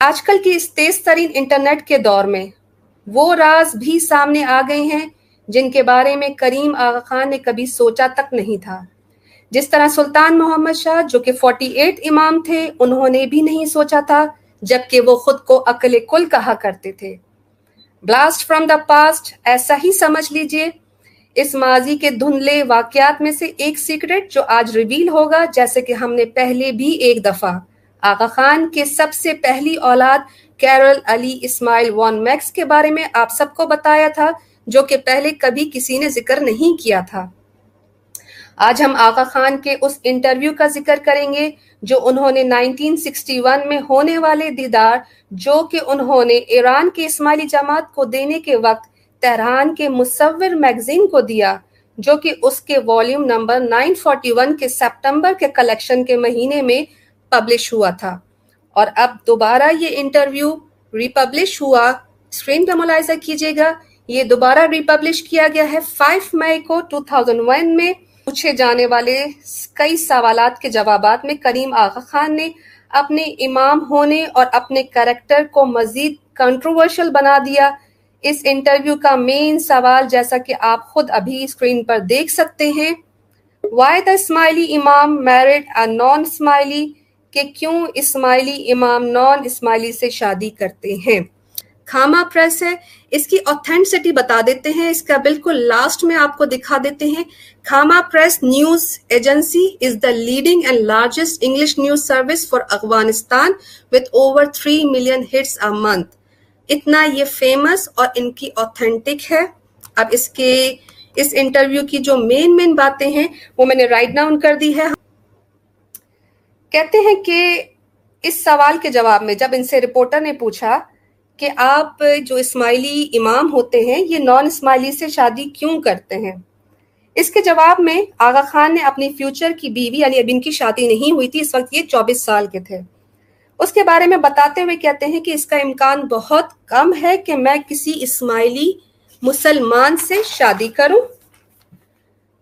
آج کل کی اس تیز ترین انٹرنیٹ کے دور میں وہ راز بھی سامنے آ گئے ہیں جن کے بارے میں کریم آغا خان نے کبھی سوچا تک نہیں تھا۔ جس طرح سلطان محمد شاہ جو کہ فورٹی ایٹ امام تھے، انہوں نے بھی نہیں سوچا تھا جبکہ وہ خود کو عقل کل کہا کرتے تھے۔ بلاسٹ فرام دا پاسٹ ایسا ہی سمجھ لیجیے۔ اس ماضی کے دھندلے واقعات میں سے ایک سیکرٹ جو آج ریویل ہوگا، جیسے کہ ہم نے پہلے بھی ایک دفعہ آغا خان کے سب سے پہلی اولاد کیرل علی اسماعیل وان میکس کے بارے میں آپ سب کو بتایا تھا، جو کہ پہلے کبھی کسی نے ذکر نہیں کیا تھا۔ آج ہم آغا خان کے اس انٹرویو کا ذکر کریں گے، جو انہوں نے 1961 میں ہونے والے دیدار، جو کہ انہوں نے ایران کے اسماعیلی جماعت کو دینے کے وقت تہران کے مصور میگزین کو دیا، جو کہ اس کے والیوم نمبر 941 کے سپٹمبر کے کلیکشن کے مہینے میں پبلش ہوا تھا۔ اور اب دوبارہ یہ انٹرویو ریپبلش ہوا۔ اسکرین پہ ملاحظہ کیجیے گا۔ یہ دوبارہ ریپبلش کیا گیا ہے۔ 5 مئی کو 2001 میں پوچھے جانے والے کئی سوالات کے جوابات میں کریم آغا خان نے اپنے امام ہونے اور اپنے کریکٹر کو مزید کنٹروورشل بنا دیا۔ اس انٹرویو کا مین سوال جیسا کہ آپ خود ابھی اسکرین پر دیکھ سکتے ہیں۔ وائی دا اسماعیلی امام میرڈ اے نان اسماعیلی کہ کیوں اسماعیلی امام نان اسماعیلی سے شادی کرتے ہیں۔ کھاما پریس ہے، اس کی اوتھینٹسٹی بتا دیتے ہیں، اس کا بالکل لاسٹ میں آپ کو دکھا دیتے ہیں۔ Khaama press news agency is the leading and largest English news service for Afghanistan with over three million hits a month اتنا یہ فیمس اور ان کی اوتھینٹک ہے۔ اب اس کے، اس انٹرویو کی جو مین مین باتیں ہیں، وہ میں نے رائٹ ڈاؤن کر دی ہے۔ کہتے ہیں کہ اس سوال کے جواب میں جب ان سے رپورٹر نے پوچھا کہ آپ جو اسماعیلی امام ہوتے ہیں، یہ نان اسماعیلی سے شادی کیوں کرتے ہیں؟ اس کے جواب میں آغا خان نے اپنی فیوچر کی بیوی یعنی اب ان کی شادی نہیں ہوئی تھی، اس وقت یہ چوبیس سال کے تھے۔ اس کے بارے میں بتاتے ہوئے کہتے ہیں کہ اس کا امکان بہت کم ہے کہ میں کسی اسماعیلی مسلمان سے شادی کروں۔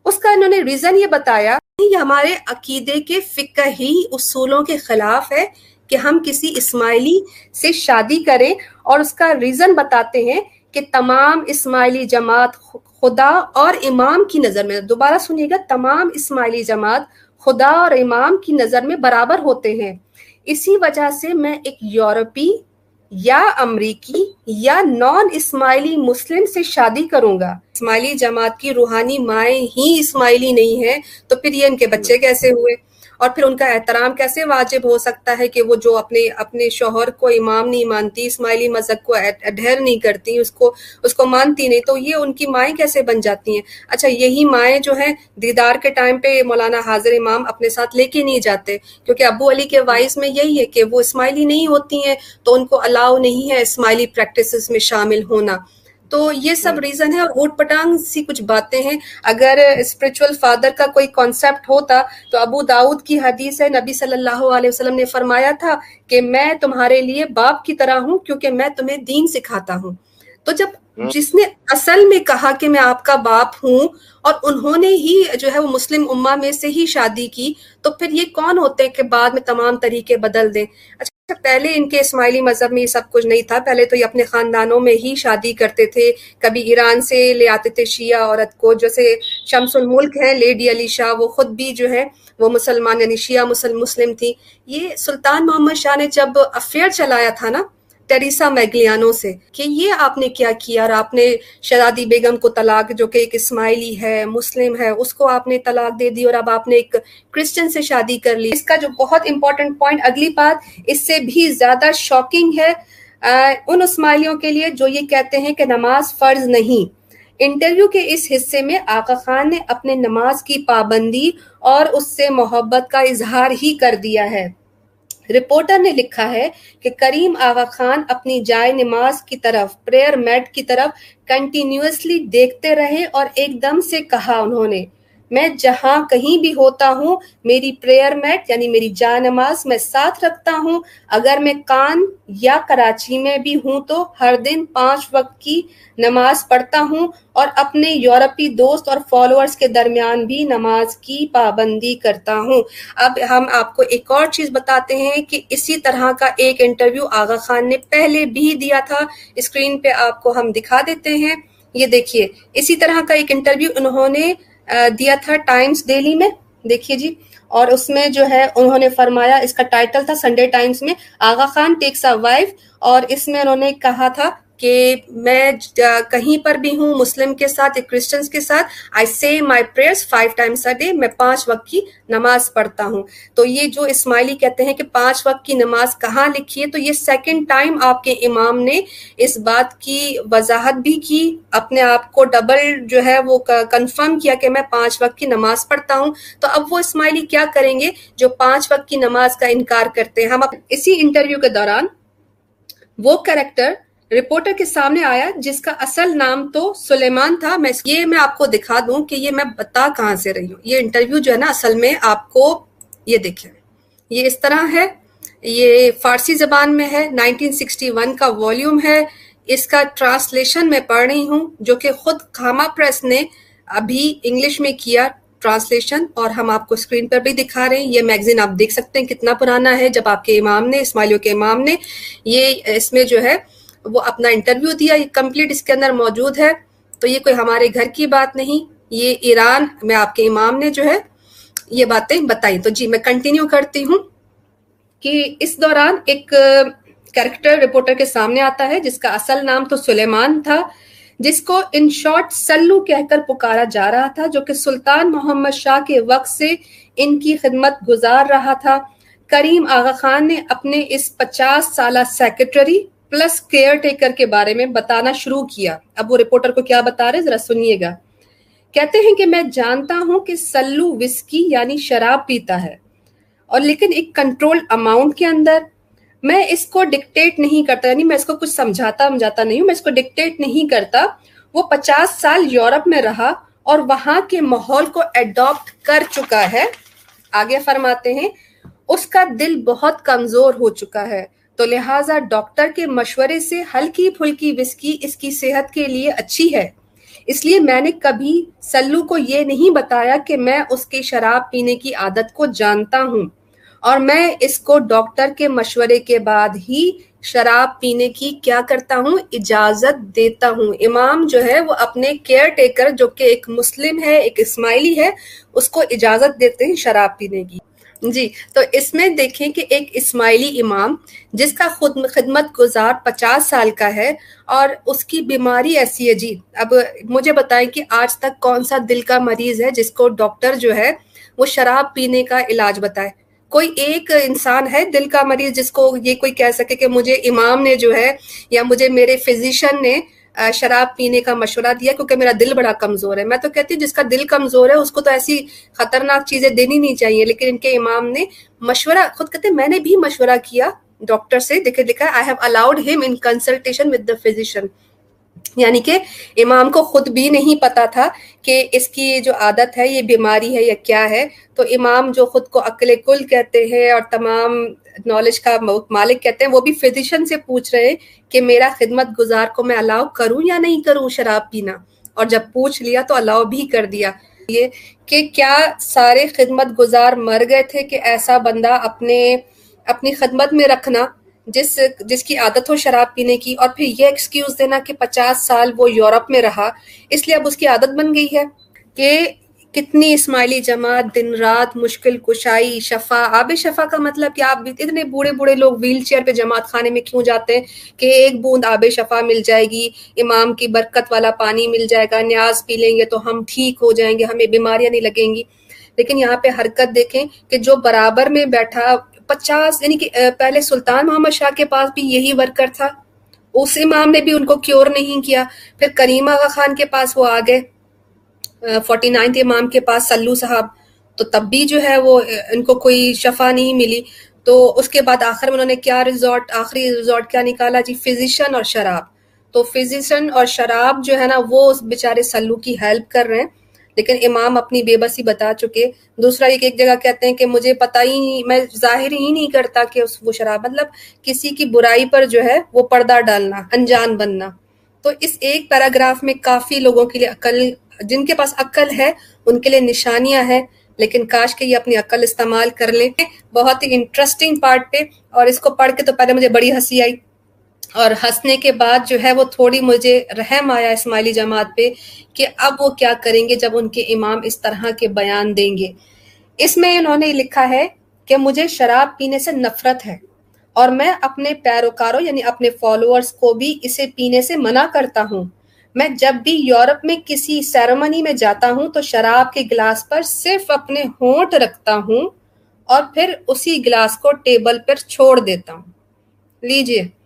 اس کا انہوں نے ریزن یہ بتایا یہ ہمارے عقیدے کے فقہ ہی اصولوں کے خلاف ہے کہ ہم کسی اسماعیلی سے شادی کریں اور اس کا ریزن بتاتے ہیں کہ تمام اسماعیلی جماعت خدا اور امام کی نظر میں، دوبارہ سنیے گا، تمام اسماعیلی جماعت خدا اور امام کی نظر میں برابر ہوتے ہیں۔ اسی وجہ سے میں ایک یورپی یا امریکی یا نان اسماعیلی مسلم سے شادی کروں گا۔ اسماعیلی جماعت کی روحانی مائیں ہی اسماعیلی نہیں ہیں، تو پھر یہ ان کے بچے کیسے ہوئے؟ اور پھر ان کا احترام کیسے واجب ہو سکتا ہے کہ وہ جو اپنے اپنے شوہر کو امام نہیں مانتی، اسماعیلی مذہب کو اڈھیر نہیں کرتی، اس کو اس کو مانتی نہیں، تو یہ ان کی مائیں کیسے بن جاتی ہیں؟ اچھا یہی مائیں جو ہیں، دیدار کے ٹائم پہ مولانا حاضر امام اپنے ساتھ لے کے نہیں جاتے، کیونکہ ابو علی کے وائس میں یہی ہے کہ وہ اسماعیلی نہیں ہوتی ہیں، تو ان کو الاؤ نہیں ہے اسماعیلی پریکٹسز میں شامل ہونا۔ تو یہ سب ریزن ہے اور اوٹ پٹانگ سی کچھ باتیں ہیں۔ اگر اسپرچل فادر کا کوئی کانسیپٹ ہوتا تو ابو داؤد کی حدیث ہے نبی صلی اللہ علیہ وسلم نے فرمایا تھا کہ میں تمہارے لیے باپ کی طرح ہوں کیونکہ میں تمہیں دین سکھاتا ہوں۔ تو جب جس نے اصل میں کہا کہ میں آپ کا باپ ہوں اور انہوں نے ہی جو ہے وہ مسلم اما میں سے ہی شادی کی تو پھر یہ کون ہوتے ہیں کہ بعد میں تمام طریقے بدل دیں؟ اچھا پہلے ان کے اسماعیلی مذہب میں یہ سب کچھ نہیں تھا۔ پہلے تو یہ اپنے خاندانوں میں ہی شادی کرتے تھے۔ کبھی ایران سے لے آتے تھے شیعہ عورت کو۔ جیسے شمس الملک ہیں، لیڈی علی شاہ، وہ خود بھی جو ہے وہ مسلمان یعنی شیعہ مسلم مسلم تھی یہ سلطان محمد شاہ نے جب افیئر چلایا تھا نا ٹیریسا میگلیانو سے کہ یہ آپ نے کیا کیا اور آپ نے شہزادی بیگم کو طلاق جو کہ ایک اسماعیلی ہے، مسلم ہے، اس کو آپ نے طلاق دے دی اور اب آپ نے ایک کرسچن سے شادی کر لی۔ اس کا جو بہت امپورٹنٹ پوائنٹ اگلی بات، اس سے بھی زیادہ شاکنگ ہے ان اسماعیلیوں کے لیے جو یہ کہتے ہیں کہ نماز فرض نہیں۔ انٹرویو کے اس حصے میں آقا خان نے اپنے نماز کی پابندی اور اس سے محبت کا اظہار ہی کر دیا ہے۔ رپورٹر نے لکھا ہے کہ کریم آغا خان اپنی جائے نماز کی طرف پریئر میٹ کی طرف کنٹینیوسلی دیکھتے رہے اور ایک دم سے کہا انہوں نے۔ میں جہاں کہیں بھی ہوتا ہوں، میری پریئر میٹ یعنی میری جا نماز میں ساتھ رکھتا ہوں۔ اگر میں کان یا کراچی میں بھی ہوں تو ہر دن پانچ وقت کی نماز پڑھتا ہوں اور اپنے یورپی دوست اور فالوورز کے درمیان بھی نماز کی پابندی کرتا ہوں۔ اب ہم آپ کو ایک اور چیز بتاتے ہیں کہ اسی طرح کا ایک انٹرویو آغا خان نے پہلے بھی دیا تھا۔ اسکرین پہ آپ کو ہم دکھا دیتے ہیں۔ یہ دیکھیے، اسی طرح کا ایک انٹرویو انہوں نے دیا تھا ٹائمز ڈیلی میں، دیکھیے جی۔ اور اس میں جو ہے، انہوں نے فرمایا، اس کا ٹائٹل تھا سنڈے ٹائمز میں، آغا خان ٹیکس ا وائف، اور اس میں انہوں نے کہا تھا کہ میں کہیں پر بھی ہوں، مسلم کے ساتھ یا کرسچنس کے ساتھ I see my prayers five times a day میں پانچ وقت کی نماز پڑھتا ہوں۔ تو یہ جو اسماعیلی کہتے ہیں کہ پانچ وقت کی نماز کہاں لکھی ہے، تو یہ سیکنڈ ٹائم آپ کے امام نے اس بات کی وضاحت بھی کی، اپنے آپ کو ڈبل جو ہے وہ کنفرم کیا کہ میں پانچ وقت کی نماز پڑھتا ہوں۔ تو اب وہ اسماعیلی کیا کریں گے، جو پانچ وقت کی نماز کا انکار کرتے ہیں۔ ہم اسی انٹرویو کے دوران وہ کریکٹر رپورٹر کے سامنے آیا جس کا اصل نام تو سلیمان تھا۔ میں یہ میں آپ کو دکھا دوں کہ یہ میں بتا کہاں سے رہی ہوں۔ یہ انٹرویو جو ہے نا، اصل میں آپ کو یہ دیکھیں۔ یہ اس طرح ہے۔ یہ فارسی زبان میں ہے۔ 1961 کا والیوم ہے۔ اس کا ٹرانسلیشن میں پڑھ رہی ہوں، جو کہ خود خامہ پریس نے ابھی انگلش میں کیا ٹرانسلیشن اور ہم آپ کو اسکرین پر بھی دکھا رہے ہیں۔ یہ میگزین آپ دیکھ سکتے ہیں کتنا پرانا ہے۔ جب آپ کے امام نے، اسماعیلیوں کے امام نے یہ اس میں جو ہے وہ اپنا انٹرویو دیا، یہ کمپلیٹ اس کے اندر موجود ہے۔ تو یہ کوئی ہمارے گھر کی بات نہیں، یہ ایران میں آپ کے امام نے جو ہے یہ باتیں بتائی۔ تو جی میں کنٹینیو کرتی ہوں کہ اس دوران ایک کریکٹر رپورٹر کے سامنے آتا ہے، جس کا اصل نام تو سلیمان تھا، جس کو ان شارٹ سلو کہہ کر پکارا جا رہا تھا، جو کہ سلطان محمد شاہ کے وقت سے ان کی خدمت گزار رہا تھا۔ کریم آغا خان نے اپنے اس پچاس سالہ سیکرٹری پلس کیئر ٹیکر کے بارے میں بتانا شروع کیا۔ اب وہ رپورٹر کو کیا بتا رہے ذرا سنیے گا۔ کہتے ہیں کہ میں جانتا ہوں کہ سلو وسکی یعنی شراب پیتا ہے، اور لیکن ایک کنٹرول اماؤنٹ کے اندر میں اس کو ڈکٹیٹ نہیں کرتا یعنی میں اس کو کچھ سمجھاتا سمجھاتا نہیں ہوں، میں اس کو ڈکٹیٹ نہیں کرتا۔ وہ پچاس سال یورپ میں رہا اور وہاں کے ماحول کو ایڈاپٹ کر چکا ہے۔ آگے فرماتے ہیں، اس کا دل بہت کمزور ہو چکا ہے۔ تو لہٰذا ڈاکٹر کے مشورے سے ہلکی پھلکی وسکی اس کی صحت کے لیے اچھی ہے۔ اس لیے میں نے کبھی سلو کو یہ نہیں بتایا کہ میں اس کے شراب پینے کی عادت کو جانتا ہوں۔ اور میں اس کو ڈاکٹر کے مشورے کے بعد ہی شراب پینے کی کیا کرتا ہوں؟ اجازت دیتا ہوں۔ امام جو ہے وہ اپنے کیئر ٹیکر جو کہ ایک مسلم ہے، ایک اسماعیلی ہے، اس کو اجازت دیتے ہیں شراب پینے کی۔ جی تو اس میں دیکھیں کہ ایک اسماعیلی امام، جس کا خود خدمت گزار پچاس سال کا ہے، اور اس کی بیماری ایسی ہے۔ جی اب مجھے بتائیں کہ آج تک کون سا دل کا مریض ہے جس کو ڈاکٹر جو ہے وہ شراب پینے کا علاج بتائے؟ کوئی ایک انسان ہے دل کا مریض جس کو یہ کوئی کہہ سکے کہ مجھے امام نے جو ہے یا مجھے میرے فزیشین نے شراب پینے کا مشورہ دیا کیونکہ میرا دل بڑا کمزور ہے۔ میں تو کہتی ہوں، جس کا دل کمزور ہے، اس کو تو ایسی خطرناک چیزیں دینی نہیں چاہیے۔ لیکن ان کے امام نے مشورہ، خود کہتے میں نے بھی مشورہ کیا ڈاکٹر سے۔ دیکھے دیکھا I have allowed him in consultation with the physician یعنی کہ امام کو خود بھی نہیں پتا تھا کہ اس کی جو عادت ہے، یہ بیماری ہے یا کیا ہے۔ تو امام جو خود کو عقل کل کہتے ہیں اور تمام نالج کا مالک کہتے ہیں، وہ بھی فزیشن سے پوچھ رہے کہ میرا خدمت گزار کو میں الاؤ کروں یا نہیں کروں شراب پینا؟ اور جب پوچھ لیا تو الاؤ بھی کر دیا۔ یہ کہ کیا سارے خدمت گزار مر گئے تھے کہ ایسا بندہ اپنے، اپنی خدمت میں رکھنا؟ جس جس کی عادت ہو شراب پینے کی اور پھر یہ ایکسکیوز دینا کہ پچاس سال وہ یورپ میں رہا، اس لیے اب اس کی عادت بن گئی ہے کہ کتنی اسماعیلی جماعت، دن رات مشکل کشائی، شفا، آب شفا کا مطلب کہ آپ اتنے بوڑھے بوڑھے لوگ ویل چیئر پہ جماعت خانے میں کیوں جاتے ہیں کہ ایک بوند آب شفا مل جائے گی، امام کی برکت والا پانی مل جائے گا، نیاز پی لیں گے تو ہم ٹھیک ہو جائیں گے، ہمیں بیماریاں نہیں لگیں گی۔ لیکن یہاں پہ حرکت دیکھیں کہ جو برابر میں بیٹھا پچاس یعنی کہ پہلے سلطان محمد شاہ کے پاس بھی یہی ورکر تھا۔ اس امام نے بھی ان کو کیور نہیں کیا۔ پھر کریم آغا خان کے پاس وہ آ گئے۔ فورٹی نائنتھ امام کے پاس سلو صاحب۔ تو تب بھی جو ہے وہ ان کو کوئی شفا نہیں ملی۔ تو اس کے بعد آخر میں انہوں نے کیا ریزورٹ آخری ریزورٹ کیا نکالا جی؟ فزیشن اور شراب۔ تو فزیشن اور شراب جو ہے نا، وہ اس بیچارے سلو کی ہیلپ کر رہے ہیں۔ لیکن امام اپنی بے بسی بتا چکے۔ دوسرا ایک ایک جگہ کہتے ہیں کہ مجھے پتہ ہی نہیں، میں ظاہر ہی نہیں کرتا کہ وہ شراب مطلب کسی کی برائی پر جو ہے وہ پردہ ڈالنا، انجان بننا۔ تو اس ایک پیراگراف میں کافی لوگوں کے لیے عقل، جن کے پاس عقل ہے، ان کے لیے نشانیاں ہیں۔ لیکن کاش کہ یہ اپنی عقل استعمال کر لیں۔ بہت ہی انٹرسٹنگ پارٹ پہ اور اس کو پڑھ کے تو پہلے مجھے بڑی ہنسی آئی۔ اور ہنسنے کے بعد جو ہے وہ تھوڑی مجھے رحم آیا اسماعیلی جماعت پہ کہ اب وہ کیا کریں گے جب ان کے امام اس طرح کے بیان دیں گے۔ اس میں انہوں نے لکھا ہے کہ مجھے شراب پینے سے نفرت ہے اور میں اپنے پیروکاروں یعنی اپنے فالوورز کو بھی اسے پینے سے منع کرتا ہوں۔ میں جب بھی یورپ میں کسی سیرمنی میں جاتا ہوں تو شراب کے گلاس پر صرف اپنے ہونٹ رکھتا ہوں اور پھر اسی گلاس کو ٹیبل پر چھوڑ دیتا ہوں۔ لیجیے۔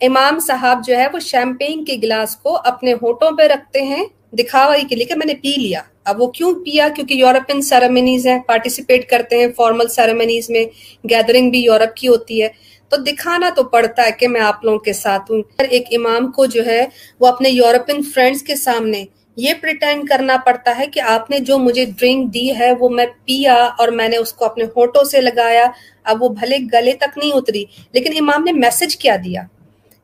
امام صاحب جو ہے وہ شیمپین کے گلاس کو اپنے ہوٹوں پہ رکھتے ہیں دکھاوائی کے لیے کہ میں نے پی لیا۔ اب وہ کیوں پیا؟ کیونکہ یورپین سیرمنیز ہیں پارٹیسپیٹ کرتے ہیں فارمل سیرمنیز میں گیدرنگ بھی یورپ کی ہوتی ہے۔ تو دکھانا تو پڑتا ہے کہ میں آپ لوگوں کے ساتھ ہوں۔ ایک امام کو جو ہے وہ اپنے یورپین فرینڈز کے سامنے یہ پریٹینڈ کرنا پڑتا ہے کہ آپ نے جو مجھے ڈرنک دی ہے وہ میں پیا اور میں نے اس کو اپنے ہوٹوں سے لگایا۔ اب وہ بھلے گلے تک نہیں اتری، لیکن امام نے میسج کیا دیا۔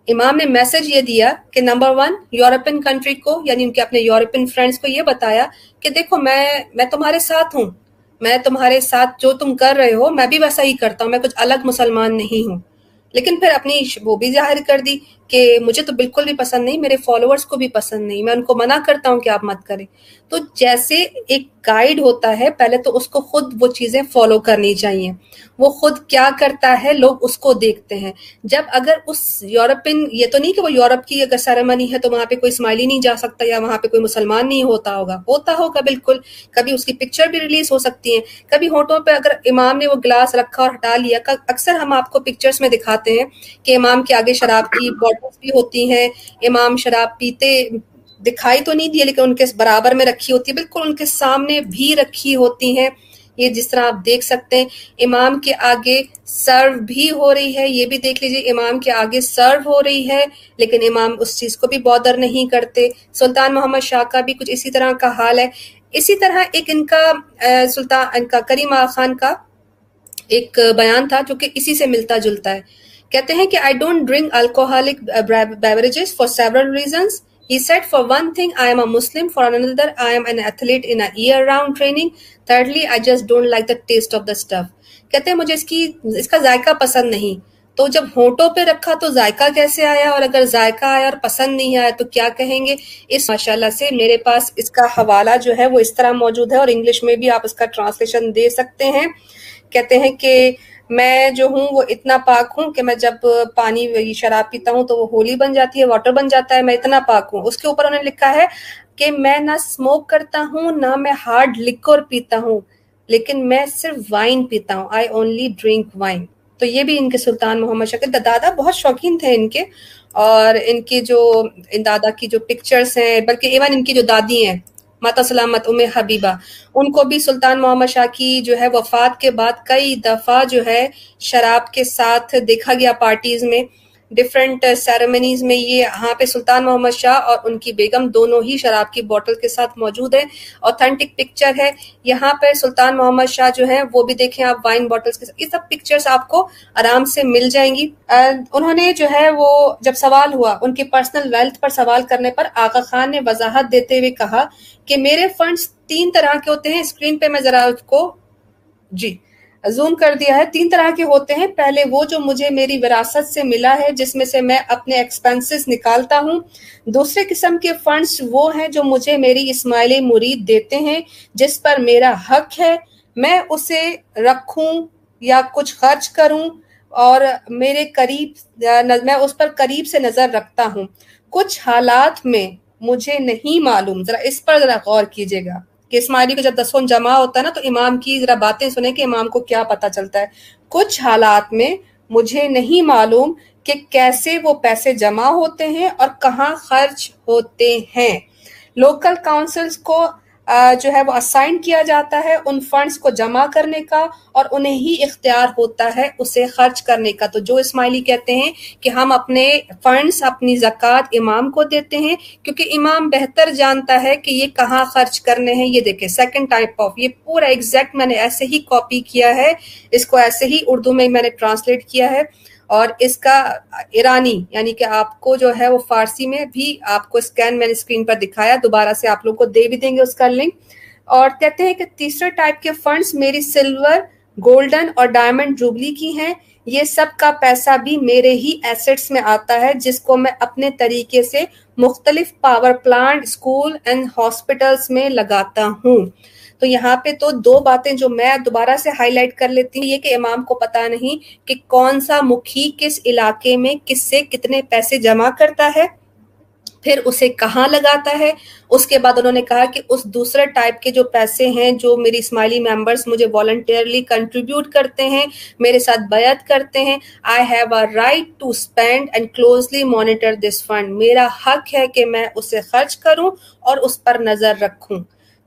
امام نے میسج یہ دیا کہ نمبر ون یورپین کنٹری کو یعنی ان کے اپنے یورپین فرینڈز کو یہ بتایا کہ دیکھو میں میں تمہارے ساتھ ہوں۔ میں تمہارے ساتھ جو تم کر رہے ہو، میں بھی ویسا ہی کرتا ہوں۔ میں کچھ الگ مسلمان نہیں ہوں۔ لیکن پھر اپنی وہ بھی ظاہر کر دی۔ کہ مجھے تو بالکل بھی پسند نہیں، میرے فالوورز کو بھی پسند نہیں، میں ان کو منع کرتا ہوں کہ آپ مت کریں۔ تو جیسے ایک گائیڈ ہوتا ہے، پہلے تو اس کو خود وہ چیزیں فالو کرنی چاہیے۔ وہ خود کیا کرتا ہے، لوگ اس کو دیکھتے ہیں۔ جب اگر اس یورپین، یہ تو نہیں کہ وہ یورپ کی اگر سیرمنی ہے تو وہاں پہ کوئی اسماعیلی نہیں جا سکتا یا وہاں پہ کوئی مسلمان نہیں ہوتا ہوگا۔ ہوتا ہوگا بالکل۔ کبھی اس کی پکچر بھی ریلیز ہو سکتی ہے کبھی ہوٹوں پہ اگر امام نے وہ گلاس رکھا اور ہٹا لیا۔ اکثر ہم آپ کو پکچرز میں دکھاتے ہیں کہ امام کے آگے شراب کی بوٹلس بھی ہوتی ہیں، امام شراب پیتے، دکھائی تو نہیں دیا لیکن ان کے برابر میں رکھی ہوتی ہے بالکل ان کے سامنے بھی رکھی ہوتی ہیں۔ یہ جس طرح آپ دیکھ سکتے ہیں، امام کے آگے سرو بھی ہو رہی ہے۔ یہ بھی دیکھ لیجیے، امام کے آگے سرو ہو رہی ہے، لیکن امام اس چیز کو بھی بودر نہیں کرتے۔ سلطان محمد شاہ کا بھی کچھ اسی طرح کا حال ہے۔ اسی طرح ایک ان کا سلطان، ان کا، کریم آغا خان کا ایک بیان تھا، جو کہ اسی سے ملتا جلتا ہے۔ کہتے ہیں کہ I don't drink alcoholic beverages for several reasons He said, for one thing, I am a Muslim. For another, I am an athlete in a year-round training. Thirdly, I just don't like the taste of the stuff. کہتے ہیں مجھے اس کی اس کا ذائقہ پسند نہیں تو جب ہونٹوں پہ رکھا تو ذائقہ کیسے آیا اور اگر ذائقہ آیا اور پسند نہیں آیا تو کیا کہیں گے اس ماشاءاللہ سے میرے پاس اس کا حوالہ جو ہے وہ اس طرح موجود ہے اور انگلش میں بھی آپ اس کا ٹرانسلیشن دے سکتے ہیں کہتے ہیں کہ میں جو ہوں وہ اتنا پاک ہوں کہ میں جب پانی شراب پیتا ہوں تو وہ ہولی بن جاتی ہے، واٹر بن جاتا ہے، میں اتنا پاک ہوں۔ اس کے اوپر انہوں نے لکھا ہے کہ میں نہ سموک کرتا ہوں، نہ میں ہارڈ لکور پیتا ہوں، لیکن میں صرف وائن پیتا ہوں۔ آئی اونلی ڈرنک وائن تو یہ بھی ان کے سلطان محمد شکل دادا بہت شوقین تھے ان کے، اور ان کی جو، ان دادا کی جو پکچرز ہیں، بلکہ ایون ان کی جو دادی ہیں ماتا سلامت ام حبیبہ۔ ان کو بھی سلطان محمد شاہ کی جو ہے وفات کے بعد کئی دفعہ جو ہے شراب کے ساتھ دیکھا گیا پارٹیز میں۔ ڈفرینٹ سیرمنیز uh, میں یہ یہاں پہ سلطان محمد شاہ اور ان کی بیگم دونوں ہی شراب کی بوٹل کے ساتھ موجود ہیں۔ اوتھینٹک پکچر ہے۔ یہاں پہ سلطان محمد شاہ جو ہیں وہ بھی دیکھیں آپ وائن بوٹلز کے ساتھ۔ یہ سب پکچرز آپ کو آرام سے مل جائیں گی۔ انہوں نے جو ہے وہ جب سوال ہوا ان کی پرسنل ویلتھ پر سوال کرنے پر آغا خان نے وضاحت دیتے ہوئے کہا کہ میرے فنڈز تین طرح کے ہوتے ہیں۔ اسکرین پہ میں ذرا اس کو جی۔ زوم کر دیا ہے۔ تین طرح کے ہوتے ہیں۔ پہلے وہ جو مجھے میری وراثت سے ملا ہے، جس میں سے میں اپنے ایکسپینسز نکالتا ہوں۔ دوسرے قسم کے فنڈز وہ ہیں جو مجھے میری اسماعیلی مرید دیتے ہیں، جس پر میرا حق ہے۔ میں اسے رکھوں یا کچھ خرچ کروں اور میرے قریب، میں اس پر قریب سے نظر رکھتا ہوں۔ کچھ حالات میں مجھے نہیں معلوم۔ ذرا اس پر ذرا غور کیجیے گا۔ کہ اسماعیلی کا جب دسون جمع ہوتا ہے نا تو امام کی ذرا باتیں سنیں کہ امام کو کیا پتہ چلتا ہے۔ کچھ حالات میں مجھے نہیں معلوم کہ کیسے وہ پیسے جمع ہوتے ہیں اور کہاں خرچ ہوتے ہیں۔ لوکل کاؤنسلز کو جو ہے وہ اسائن کیا جاتا ہے ان فنڈز کو جمع کرنے کا اور انہیں ہی اختیار ہوتا ہے اسے خرچ کرنے کا۔ تو جو اسماعیلی کہتے ہیں کہ ہم اپنے فنڈز اپنی زکوٰۃ امام کو دیتے ہیں، کیونکہ امام بہتر جانتا ہے کہ یہ کہاں خرچ کرنے ہیں۔ یہ دیکھیں سیکنڈ ٹائپ آف یہ پورا ایگزیکٹ میں نے ایسے ہی کاپی کیا ہے۔ اس کو ایسے ہی اردو میں میں نے ٹرانسلیٹ کیا ہے۔ اور اس کا ایرانی یعنی کہ آپ کو جو ہے وہ فارسی میں بھی آپ کو اسکین میں نے اسکرین پر دکھایا، دوبارہ سے آپ لوگ کو دے بھی دیں گے اس کا لنک اور کہتے ہیں کہ تیسرے ٹائپ کے فنڈز میری سلور گولڈن اور ڈائمنڈ جوبلی کی ہیں۔ یہ سب کا پیسہ بھی میرے ہی ایسٹس میں آتا ہے، جس کو میں اپنے طریقے سے مختلف power plant school and hospitals میں لگاتا ہوں۔ تو یہاں پہ تو دو باتیں جو میں دوبارہ سے ہائی لائٹ کر لیتی ہوں، یہ کہ امام کو پتا نہیں کہ کون سا مکھی کس علاقے میں کس سے کتنے پیسے جمع کرتا ہے، پھر اسے کہاں لگاتا ہے۔ اس کے بعد انہوں نے کہا کہ اس دوسرے ٹائپ کے جو پیسے ہیں، جو میری اسماعیلی ممبرس مجھے والنٹیئرلی کنٹریبیوٹ کرتے ہیں، میرے ساتھ بیعت کرتے ہیں I have a right to spend and closely monitor this fund میرا حق ہے کہ میں اسے خرچ کروں اور اس پر نظر رکھوں۔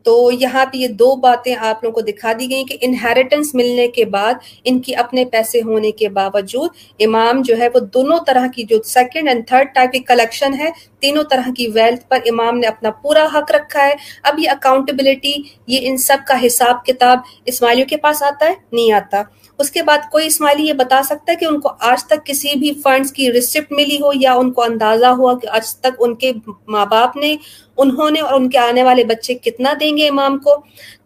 تو یہاں پہ یہ دو باتیں آپ لوگوں کو دکھا دی گئی کہ انہیریٹنس ملنے کے بعد ان کی اپنے پیسے ہونے کے باوجود امام جو ہے وہ دونوں طرح کی جو سیکنڈ اینڈ تھرڈ ٹائپ کی کلیکشن ہے، تینوں طرح کی ویلتھ پر امام نے اپنا پورا حق رکھا ہے۔ اب یہ اکاؤنٹیبلٹی یہ ان سب کا حساب کتاب اسماعیلیوں کے پاس آتا ہے؟ نہیں آتا۔ اس کے بعد کوئی اسماعیلی یہ بتا سکتا ہے کہ ان کو آج تک کسی بھی فنڈز کی ریسپٹ ملی ہو یا ان کو اندازہ ہوا کہ آج تک ان کے ماں باپ نے انہوں نے اور ان کے آنے والے بچے کتنا دیں گے امام کو؟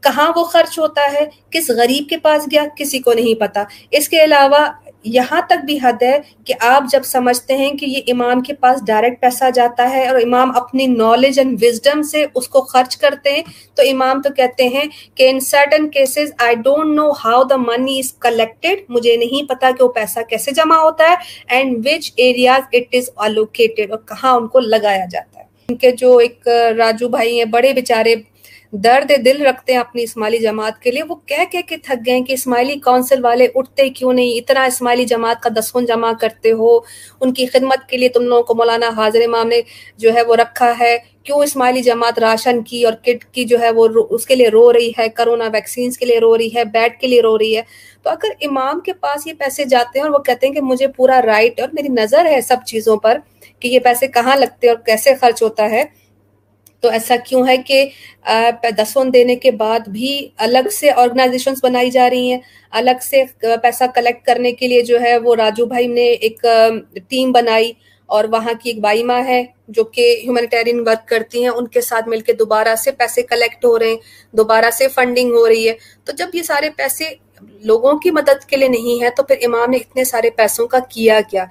کہاں وہ خرچ ہوتا ہے؟ کس غریب کے پاس گیا؟ کسی کو نہیں پتا۔ اس کے علاوہ یہاں تک بھی حد ہے کہ آپ جب سمجھتے ہیں کہ یہ امام کے پاس ڈائریکٹ پیسہ جاتا ہے اور امام اپنی نالج اینڈ وزڈم سے اس کو خرچ کرتے ہیں، تو امام تو کہتے ہیں کہ in certain cases I don't know how the money is collected مجھے نہیں پتا کہ وہ پیسہ کیسے جمع ہوتا ہے and which areas it is allocated اور کہاں ان کو لگایا جاتا ہے۔ ان کے جو ایک راجو بھائی ہیں، بڑے بیچارے درد دل رکھتے ہیں اپنی اسماعیلی جماعت کے لیے۔ وہ کہہ کہہ کے تھک گئے کہ اسماعیلی کونسل والے اٹھتے کیوں نہیں؟ اتنا اسماعیلی جماعت کا دسون جمع کرتے ہو۔ ان کی خدمت کے لیے تم لوگوں کو مولانا حاضر امام نے جو ہے وہ رکھا ہے۔ کیوں اسماعیلی جماعت راشن کی اور کٹ کی جو ہے وہ اس کے لیے رو رہی ہے؟ کرونا ویکسینز کے لیے رو رہی ہے، بیڈ کے لیے رو رہی ہے۔ تو اگر امام کے پاس یہ پیسے جاتے ہیں اور وہ کہتے ہیں کہ مجھے پورا رائٹ اور میری نظر ہے سب چیزوں پر کہ یہ پیسے کہاں لگتے اور کیسے خرچ ہوتا ہے، تو ایسا کیوں ہے کہ دسون دینے کے بعد بھی الگ سے آرگنائزیشنز بنائی جا رہی ہیں، الگ سے پیسہ کلیکٹ کرنے کے لیے جو ہے وہ راجو بھائی نے ایک ٹیم بنائی اور وہاں کی ایک بائی ماں ہے جو کہ ہیومینیٹیرین ورک کرتی ہیں، ان کے ساتھ مل کے دوبارہ سے پیسے کلیکٹ ہو رہے ہیں، دوبارہ سے فنڈنگ ہو رہی ہے۔ تو جب یہ سارے پیسے لوگوں کی مدد کے لیے نہیں ہے، تو پھر امام نے اتنے سارے پیسوں کا کیا کیا۔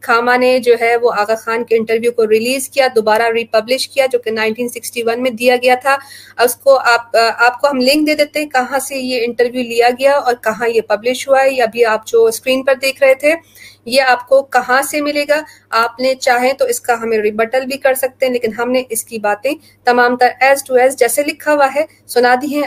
کھاما نے جو ہے وہ آغا خان کے انٹرویو کو ریلیز کیا، دوبارہ ریپبلش کیا جو کہ 1961 میں دیا گیا تھا۔ اس کو آپ آپ کو ہم لنک دے دیتے ہیں کہاں سے یہ انٹرویو لیا گیا اور کہاں یہ پبلش ہوا ہے۔ ابھی آپ جو اسکرین پر دیکھ رہے تھے، یہ آپ کو کہاں سے ملے گا؟ آپ نے چاہیں تو اس کا ہمیں ریبٹل بھی کر سکتے ہیں، لیکن ہم نے اس کی باتیں تمام تر ایز ٹو ایز جیسے لکھا ہوا ہے، سنا دی ہیں۔